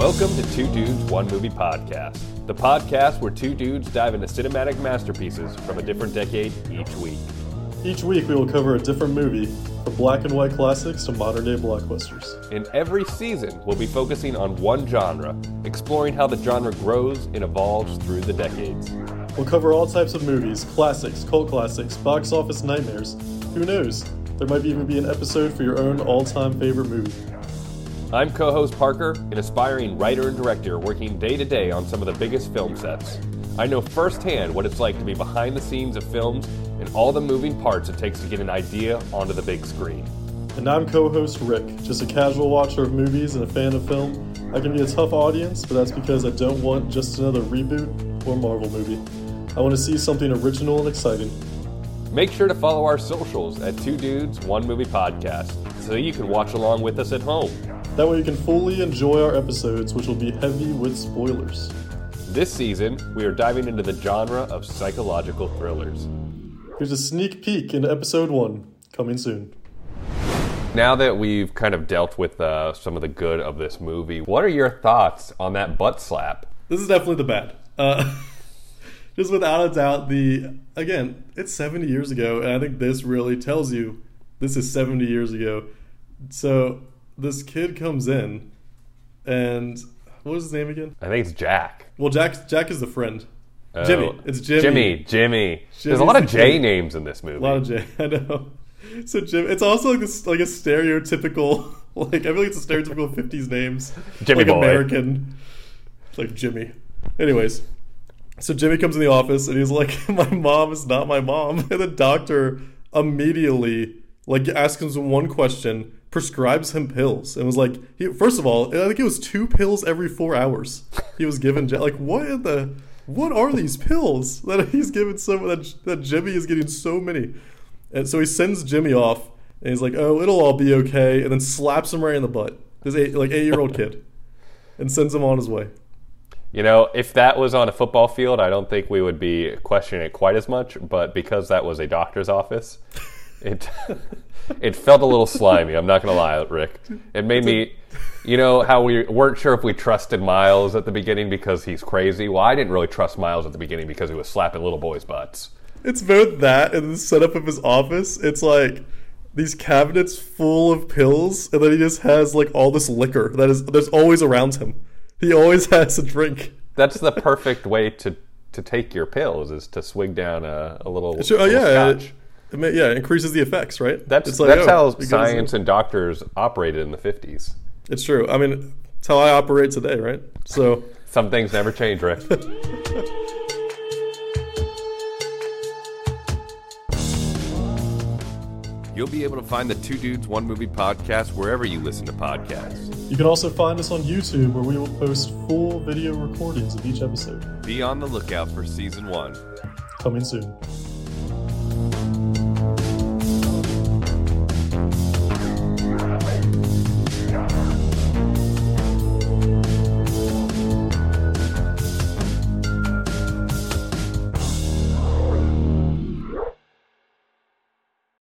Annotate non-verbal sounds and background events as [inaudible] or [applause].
Welcome to Two Dudes, One Movie Podcast, the podcast where two dudes dive into cinematic masterpieces from a different decade each week. Each week we will cover a different movie, from black and white classics to modern day blockbusters. In every season, we'll be focusing on one genre, exploring how the genre grows and evolves through the decades. We'll cover all types of movies, classics, cult classics, box office nightmares. Who knows? There might even be an episode for your own all time favorite movie. I'm co host Parker, an aspiring writer and director working day to day on some of the biggest film sets. I know firsthand what it's like to be behind the scenes of films and all the moving parts it takes to get an idea onto the big screen. And I'm co host Rick, just a casual watcher of movies and a fan of film. I can be a tough audience, but that's because I don't want just another reboot or Marvel movie. I want to see something original and exciting. Make sure to follow our socials at Two Dudes, One Movie Podcast so you can watch along with us at home. That way you can fully enjoy our episodes, which will be heavy with spoilers. This season, we are diving into the genre of psychological thrillers. Here's a sneak peek into episode one, coming soon. Now that we've kind of dealt with uh, some of the good of this movie, what are your thoughts on that butt slap? This is definitely the bad. Uh, [laughs] just without a doubt, the again, it's 70 years ago, and I think this really tells you this is 70 years ago. So this kid comes in, and what was his name again? I think it's Jack. Well, Jack Jack is the friend. Oh, Jimmy. It's Jimmy. Jimmy. Jimmy. There's a lot of J kid. names in this movie. A lot of J. [laughs] I know. So Jim, it's also like this, like a stereotypical, [laughs] like I feel like it's a stereotypical [laughs] '50s names, Jimmy like boy. American, It's like Jimmy. Anyways, so Jimmy comes in the office and he's like, "My mom is not my mom," and the doctor immediately like asks him one question, prescribes him pills, and was like, he, first of all, I think it was two pills every four hours he was given. Like, what in the what are these pills that he's given so that that Jimmy is getting so many? And so he sends Jimmy off, and he's like, "Oh, it'll all be okay," and then slaps him right in the butt. This eight, like eight year old kid, and sends him on his way. You know, if that was on a football field, I don't think we would be questioning it quite as much. But because that was a doctor's office, it it felt a little slimy. I'm not going to lie, Rick. It made me, you know, how we weren't sure if we trusted Miles at the beginning because he's crazy. Well, I didn't really trust Miles at the beginning because he was slapping little boys' butts. It's both that and the setup of his office. It's like these cabinets full of pills, and then he just has like all this liquor that is there's always around him. He always [laughs] has a drink. That's the perfect way to to take your pills is to swig down a, a little, Sure, oh little yeah, scotch. It, it ma- yeah, it increases the effects, right? That's It's like, that's oh, how science and doctors operated in the 50s. It's true. I mean, it's how I operate today, right? So [laughs] Some things never change, Rick. [laughs] You'll be able to find the Two Dudes One Movie podcast wherever you listen to podcasts. you can also find us on YouTube, where we will post full video recordings of each episode. Be on the lookout for season one. Coming soon.